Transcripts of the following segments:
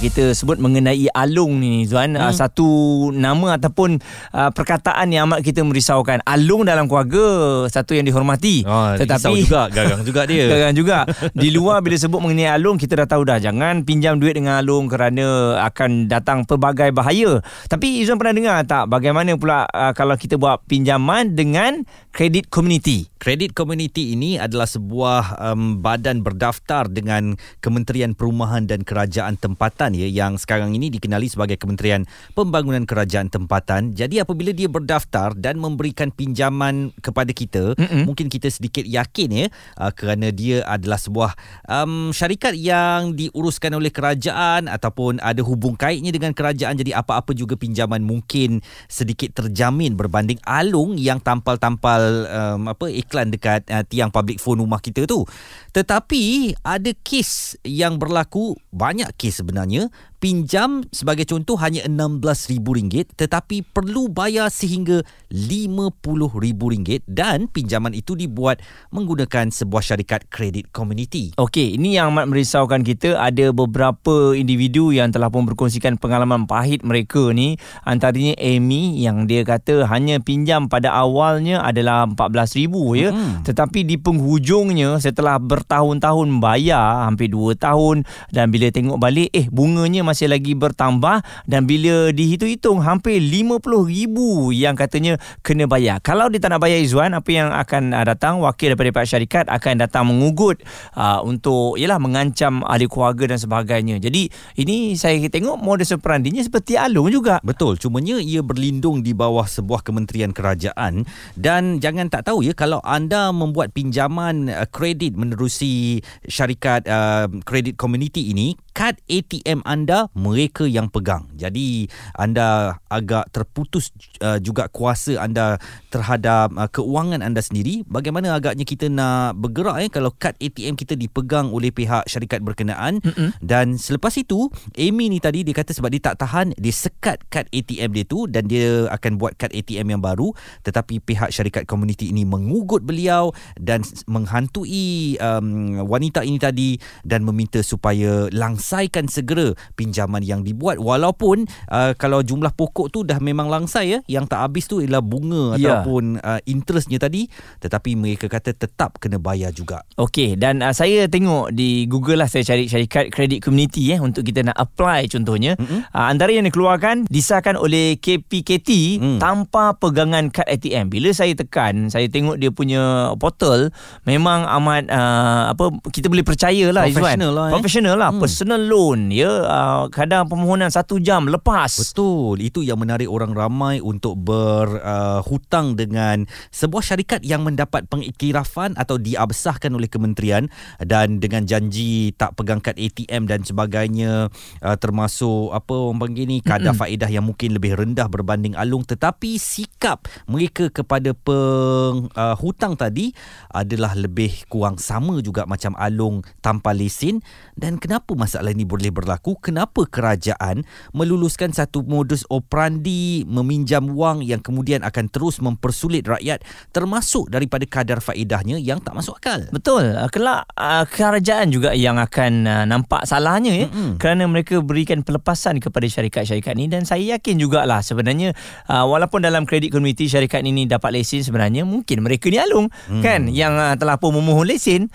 kita sebut mengenai alung ni Zuan. Hmm. uh, satu nama ataupun uh, perkataan yang amat kita merisaukan. Alung dalam keluarga satu yang dihormati. Oh, tetapi juga gagang juga dia. Gagang juga. Di luar bila sebut mengenai alung kita dah tahu dah jangan pinjam duit dengan alung kerana akan datang pelbagai bahaya. Tapi Izwan pernah dengar tak bagaimana pula uh, kalau kita buat pinjaman dengan kredit community Kredit Community ini adalah sebuah um, badan berdaftar dengan Kementerian Perumahan dan Kerajaan Tempatan ya yang sekarang ini dikenali sebagai Kementerian Pembangunan Kerajaan Tempatan. Jadi apabila dia berdaftar dan memberikan pinjaman kepada kita, Mm-mm. mungkin kita sedikit yakin ya uh, kerana dia adalah sebuah um, syarikat yang diuruskan oleh kerajaan ataupun ada hubung kaitnya dengan kerajaan jadi apa-apa juga pinjaman mungkin sedikit terjamin berbanding alung yang tampal-tampal um, apa iklan dekat uh, tiang public phone rumah kita tu. Tetapi ada kes yang berlaku banyak kes sebenarnya amanhã pinjam sebagai contoh hanya RM16,000 tetapi perlu bayar sehingga RM50,000 dan pinjaman itu dibuat menggunakan sebuah syarikat kredit community. Okey, ini yang amat merisaukan kita ada beberapa individu yang telah pun berkongsikan pengalaman pahit mereka ni antaranya Amy yang dia kata hanya pinjam pada awalnya adalah RM14,000 ya hmm. tetapi di penghujungnya setelah bertahun-tahun bayar hampir 2 tahun dan bila tengok balik eh bunganya masih masih lagi bertambah dan bila dihitung-hitung hampir RM50,000 yang katanya kena bayar. Kalau dia tak nak bayar Izzuan, apa yang akan uh, datang wakil daripada pihak syarikat akan datang mengugut uh, untuk yalah mengancam ahli keluarga dan sebagainya. Jadi ini saya tengok modus operandinya seperti Alung juga. Betul, cumanya ia berlindung di bawah sebuah kementerian kerajaan dan jangan tak tahu ya kalau anda membuat pinjaman uh, kredit menerusi syarikat uh, kredit community ini kad ATM anda mereka yang pegang. Jadi anda agak terputus uh, juga kuasa anda terhadap uh, keuangan anda sendiri. Bagaimana agaknya kita nak bergerak eh kalau kad ATM kita dipegang oleh pihak syarikat berkenaan Mm-mm. dan selepas itu Amy ni tadi dia kata sebab dia tak tahan dia sekat kad ATM dia tu dan dia akan buat kad ATM yang baru tetapi pihak syarikat komuniti ini mengugut beliau dan menghantui um, wanita ini tadi dan meminta supaya langsung langsaikan segera pinjaman yang dibuat walaupun uh, kalau jumlah pokok tu dah memang langsai ya yang tak habis tu ialah bunga yeah. ataupun uh, interestnya tadi tetapi mereka kata tetap kena bayar juga. Okey dan uh, saya tengok di Google lah saya cari syarikat kredit community eh untuk kita nak apply contohnya mm-hmm. uh, antara yang dikeluarkan disahkan oleh KPKT mm. tanpa pegangan kad ATM. Bila saya tekan saya tengok dia punya portal memang amat uh, apa kita boleh percayalah Professional lah. Eh. Professional lah. Hmm. Personal personal loan ya. Uh, kadang permohonan satu jam lepas. Betul. Itu yang menarik orang ramai untuk berhutang uh, dengan sebuah syarikat yang mendapat pengiktirafan atau diabsahkan oleh kementerian dan dengan janji tak pegang kad ATM dan sebagainya uh, termasuk apa orang panggil ni kadar mm-hmm. faedah yang mungkin lebih rendah berbanding alung. Tetapi sikap mereka kepada penghutang uh, tadi adalah lebih kurang sama juga macam alung tanpa lesen dan kenapa masalah masalah ini boleh berlaku kenapa kerajaan meluluskan satu modus operandi meminjam wang yang kemudian akan terus mempersulit rakyat termasuk daripada kadar faedahnya yang tak masuk akal? Betul. Uh, kelak uh, kerajaan juga yang akan uh, nampak salahnya ya. Mm-hmm. kerana mereka berikan pelepasan kepada syarikat-syarikat ini dan saya yakin jugalah sebenarnya walaupun dalam kredit community syarikat ini dapat lesen sebenarnya mungkin mereka ni alung mm. kan? Yang telah pun memohon lesen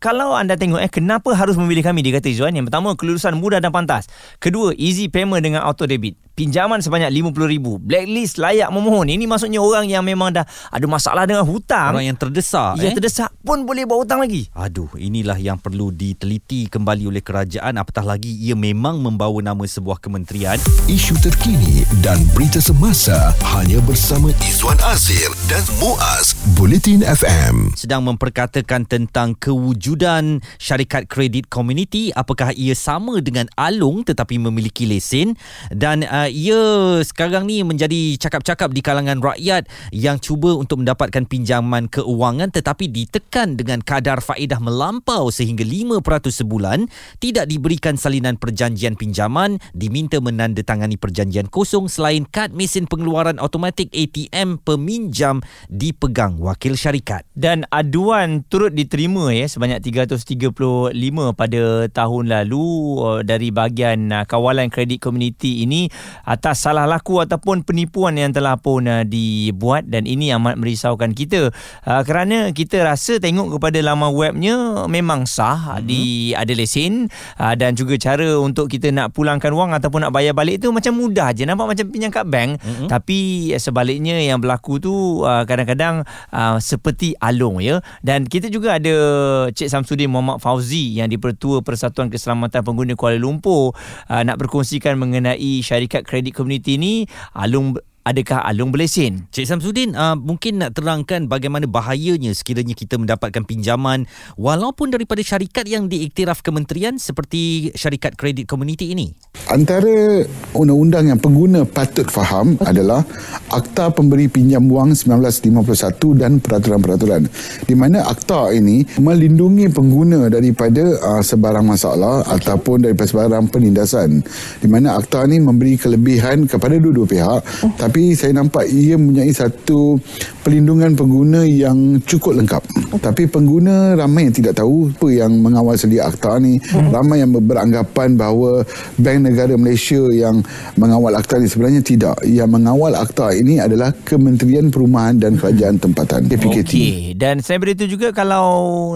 kalau anda tengok eh kenapa harus memilih kami? Dia kata Izzuan yang pertama Pertama, kelulusan mudah dan pantas. Kedua, easy payment dengan auto debit pinjaman sebanyak RM50,000. Blacklist layak memohon. Ini maksudnya orang yang memang dah ada masalah dengan hutang. Orang yang terdesak. Yang eh? terdesak pun boleh buat hutang lagi. Aduh, inilah yang perlu diteliti kembali oleh kerajaan. Apatah lagi ia memang membawa nama sebuah kementerian. Isu terkini dan berita semasa hanya bersama Izwan Azir dan Muaz Bulletin FM. Sedang memperkatakan tentang kewujudan syarikat kredit community. Apakah ia sama dengan Alung tetapi memiliki lesen? Dan uh, ia sekarang ni menjadi cakap-cakap di kalangan rakyat yang cuba untuk mendapatkan pinjaman keuangan tetapi ditekan dengan kadar faedah melampau sehingga 5% sebulan, tidak diberikan salinan perjanjian pinjaman, diminta menandatangani perjanjian kosong selain kad mesin pengeluaran automatik ATM peminjam dipegang wakil syarikat. Dan aduan turut diterima ya sebanyak 335 pada tahun lalu uh, dari bahagian uh, kawalan kredit komuniti ini atas salah laku ataupun penipuan yang telah pun uh, dibuat dan ini amat merisaukan kita uh, kerana kita rasa tengok kepada laman webnya memang sah mm-hmm. di ada lesen uh, dan juga cara untuk kita nak pulangkan wang ataupun nak bayar balik tu macam mudah je nampak macam pinjam kat bank mm-hmm. tapi sebaliknya yang berlaku tu uh, kadang-kadang uh, seperti alung ya dan kita juga ada Cik Samsudin Muhammad Fauzi yang dipertua Persatuan Keselamatan Pengguna Kuala Lumpur uh, nak berkongsikan mengenai syarikat kredit komuniti ini Alung adakah Alung berlesen? Cik Samsudin, uh, mungkin nak terangkan bagaimana bahayanya sekiranya kita mendapatkan pinjaman walaupun daripada syarikat yang diiktiraf kementerian seperti syarikat kredit komuniti ini? Antara undang-undang yang pengguna patut faham adalah Akta Pemberi Pinjam Wang 1951 dan peraturan-peraturan di mana akta ini melindungi pengguna daripada uh, sebarang masalah okay. ataupun daripada sebarang penindasan di mana akta ini memberi kelebihan kepada dua-dua pihak oh tapi saya nampak ia mempunyai satu pelindungan pengguna yang cukup lengkap. Tapi pengguna ramai yang tidak tahu apa yang mengawal sedia akta ni. Hmm. Ramai yang beranggapan bahawa Bank Negara Malaysia yang mengawal akta ni sebenarnya tidak. Yang mengawal akta ini adalah Kementerian Perumahan dan Kerajaan Tempatan KPKT. Okey, dan saya beritahu juga kalau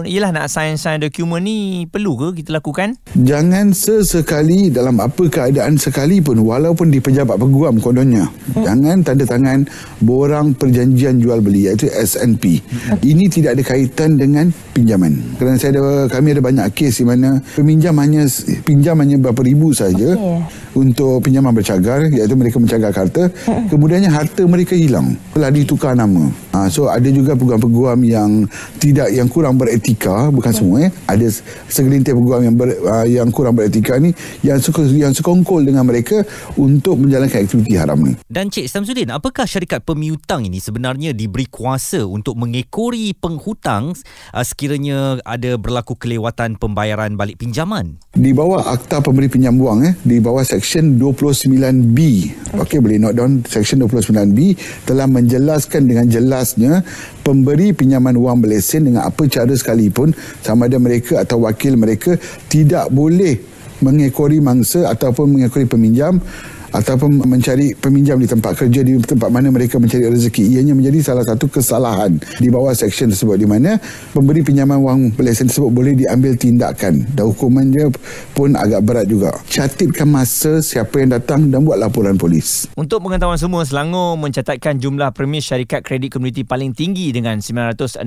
ialah nak sign-sign dokumen ni perlu ke kita lakukan? Jangan sesekali dalam apa keadaan sekalipun walaupun di pejabat peguam kononnya. Hmm. Jangan dengan tanda tangan borang perjanjian jual beli iaitu SNP. Ini tidak ada kaitan dengan pinjaman. Kerana saya ada kami ada banyak kes di mana peminjam hanya pinjam hanya berapa ribu saja okay. Untuk pinjaman bercagar iaitu mereka mencagar harta kemudiannya harta mereka hilang telah ditukar nama. Ha, so ada juga peguam-peguam yang tidak yang kurang beretika bukan semua eh. Ada segelintir peguam yang ber, uh, yang kurang beretika ni yang suka yang sekongkol dengan mereka untuk menjalankan aktiviti haram ni. Dan Cik Samsudin, apakah syarikat pemiutang ini sebenarnya diberi kuasa untuk mengekori penghutang uh, sekiranya ada berlaku kelewatan pembayaran balik pinjaman? Di bawah Akta Pemberi Pinjam Wang, eh, di bawah Seksyen 29B, okey boleh note down Seksyen 29B telah menjelaskan dengan jelasnya pemberi pinjaman wang berlesen dengan apa cara sekalipun sama ada mereka atau wakil mereka tidak boleh mengekori mangsa ataupun mengekori peminjam ataupun mencari peminjam di tempat kerja di tempat mana mereka mencari rezeki. Ianya menjadi salah satu kesalahan di bawah seksyen tersebut di mana pemberi pinjaman wang pelesen tersebut boleh diambil tindakan. Dan hukuman dia pun agak berat juga. Catatkan masa siapa yang datang dan buat laporan polis. Untuk pengetahuan semua Selangor mencatatkan jumlah premis syarikat kredit komuniti paling tinggi dengan 962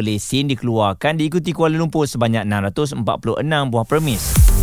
lesen dikeluarkan diikuti Kuala Lumpur sebanyak 646 buah premis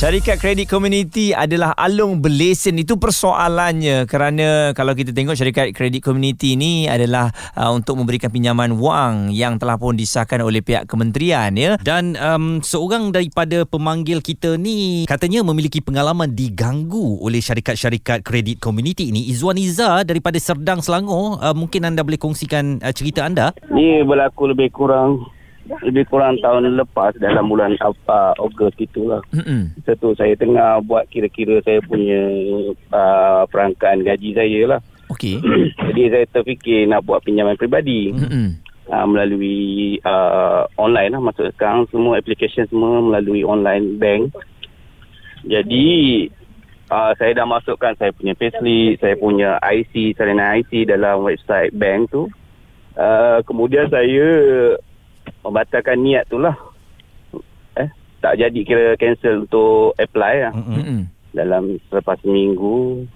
Syarikat kredit komuniti adalah alung berlesen. Itu persoalannya. Kerana kalau kita tengok syarikat kredit komuniti ini adalah uh, untuk memberikan pinjaman wang yang telah pun disahkan oleh pihak kementerian ya. Dan um, seorang daripada pemanggil kita ni katanya memiliki pengalaman diganggu oleh syarikat-syarikat kredit komuniti ini Izwan Iza daripada Serdang Selangor uh, mungkin anda boleh kongsikan uh, cerita anda? Ni berlaku lebih kurang lebih kurang tahun lepas dalam bulan apa Ogos itulah. Mm-hmm. Satu saya tengah buat kira-kira saya punya uh, perangkaan gaji saya lah. Okey. Jadi saya terfikir nak buat pinjaman peribadi. Mm-hmm. Uh, melalui uh, online lah masuk sekarang semua application semua melalui online bank. Jadi uh, saya dah masukkan saya punya payslip, saya punya IC, salinan IC dalam website bank tu. Uh, kemudian saya membatalkan niat tu lah. Eh, tak jadi kira cancel untuk apply lah. Mm-hmm. Dalam selepas seminggu,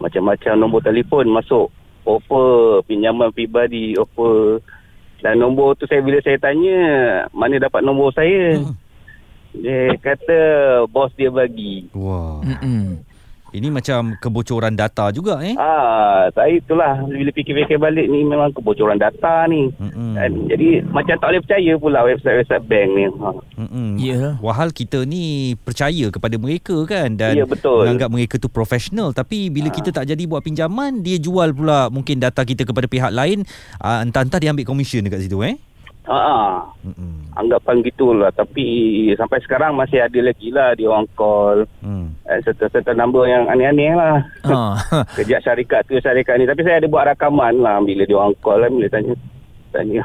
macam-macam nombor telefon masuk. Offer, pinjaman pribadi, offer. Dan nombor tu saya bila saya tanya, mana dapat nombor saya? Mm. Dia kata bos dia bagi. Wow. Mm-mm. Ini macam kebocoran data juga eh. Ah, saya itulah bila fikir-fikir balik ni memang kebocoran data ni. Mm-mm. Dan jadi macam tak boleh percaya pula website-website bank ni. Ha. Mm-mm. Ya. Wahal kita ni percaya kepada mereka kan dan Ya, betul. menganggap mereka tu profesional tapi bila kita tak jadi buat pinjaman dia jual pula mungkin data kita kepada pihak lain uh, entah-entah dia ambil komisen dekat situ eh. Ha. ah. Mm-mm. Anggapan gitulah tapi sampai sekarang masih ada lagi lah dia orang call Hmm. eh, serta-serta number yang aneh-aneh lah. Ha. Kejap syarikat tu syarikat ni tapi saya ada buat rakaman lah bila dia orang call lah bila tanya tanya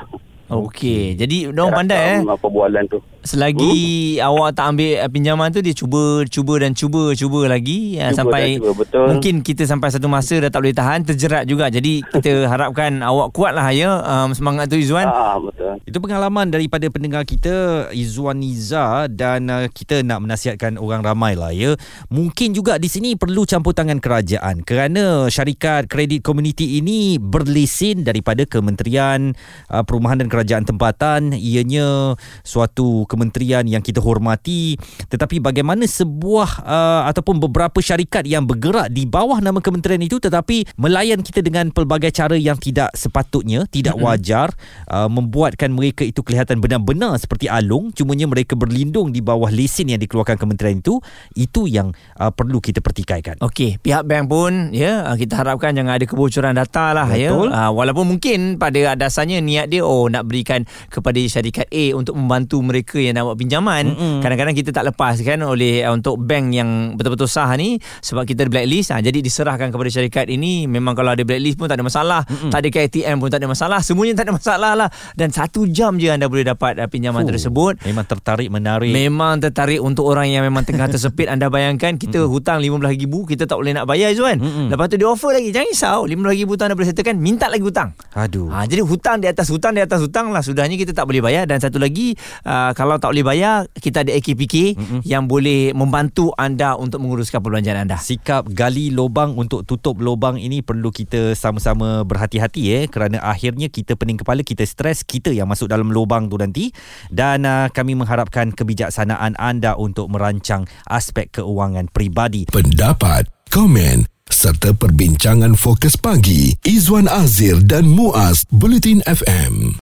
Okey. Jadi dia orang pandai eh. perbualan tu. Selagi hmm? awak tak ambil uh, pinjaman tu dia cuba cuba dan cuba cuba lagi uh, Cuba sampai dan cuba, betul. mungkin kita sampai satu masa dah tak boleh tahan terjerat juga. Jadi kita harapkan awak kuatlah ya um, semangat tu Izwan. Ah betul. Itu pengalaman daripada pendengar kita Izwan Niza dan uh, kita nak menasihatkan orang ramai lah ya. Mungkin juga di sini perlu campur tangan kerajaan kerana syarikat kredit komuniti ini berlesen daripada Kementerian uh, Perumahan dan Kerajaan Tempatan ianya suatu kementerian yang kita hormati tetapi bagaimana sebuah uh, ataupun beberapa syarikat yang bergerak di bawah nama kementerian itu tetapi melayan kita dengan pelbagai cara yang tidak sepatutnya tidak wajar uh, membuatkan mereka itu kelihatan benar-benar seperti alung cumanya mereka berlindung di bawah lesen yang dikeluarkan kementerian itu itu yang uh, perlu kita pertikaikan Okey, pihak bank pun ya uh, kita harapkan jangan ada kebocoran data lah Betul. ya. Uh, walaupun mungkin pada dasarnya niat dia oh nak berikan kepada syarikat A untuk membantu mereka yang nak buat pinjaman. Mm-mm. Kadang-kadang kita tak lepas kan oleh uh, untuk bank yang betul-betul sah ni sebab kita ada blacklist. Uh, jadi diserahkan kepada syarikat ini memang kalau ada blacklist pun tak ada masalah. Mm-mm. Tak ada KTM pun tak ada masalah. Semuanya tak ada masalah lah. Dan satu jam je anda boleh dapat uh, pinjaman Fuh, tersebut. memang tertarik menarik Memang tertarik untuk orang yang memang tengah tersepit anda bayangkan kita hutang RM15,000 kita tak boleh nak bayar Izzuan. Lepas tu dia offer lagi jangan risau RM15,000 hutang anda boleh settlekan minta lagi hutang. aduh Ha, jadi hutang di atas hutang di atas hutang lah sudahnya kita tak boleh bayar dan satu lagi uh, kalau tak boleh bayar kita ada AKPK Mm-mm. yang boleh membantu anda untuk menguruskan perbelanjaan anda. sikap gali lubang untuk tutup lubang ini perlu kita sama-sama berhati-hati eh kerana akhirnya kita pening kepala kita stres kita yang masuk dalam lubang tu nanti dan uh, kami mengharapkan kebijaksanaan anda untuk merancang aspek keuangan peribadi Pendapat, komen serta perbincangan fokus pagi Izwan Azir dan Muaz Bulletin FM.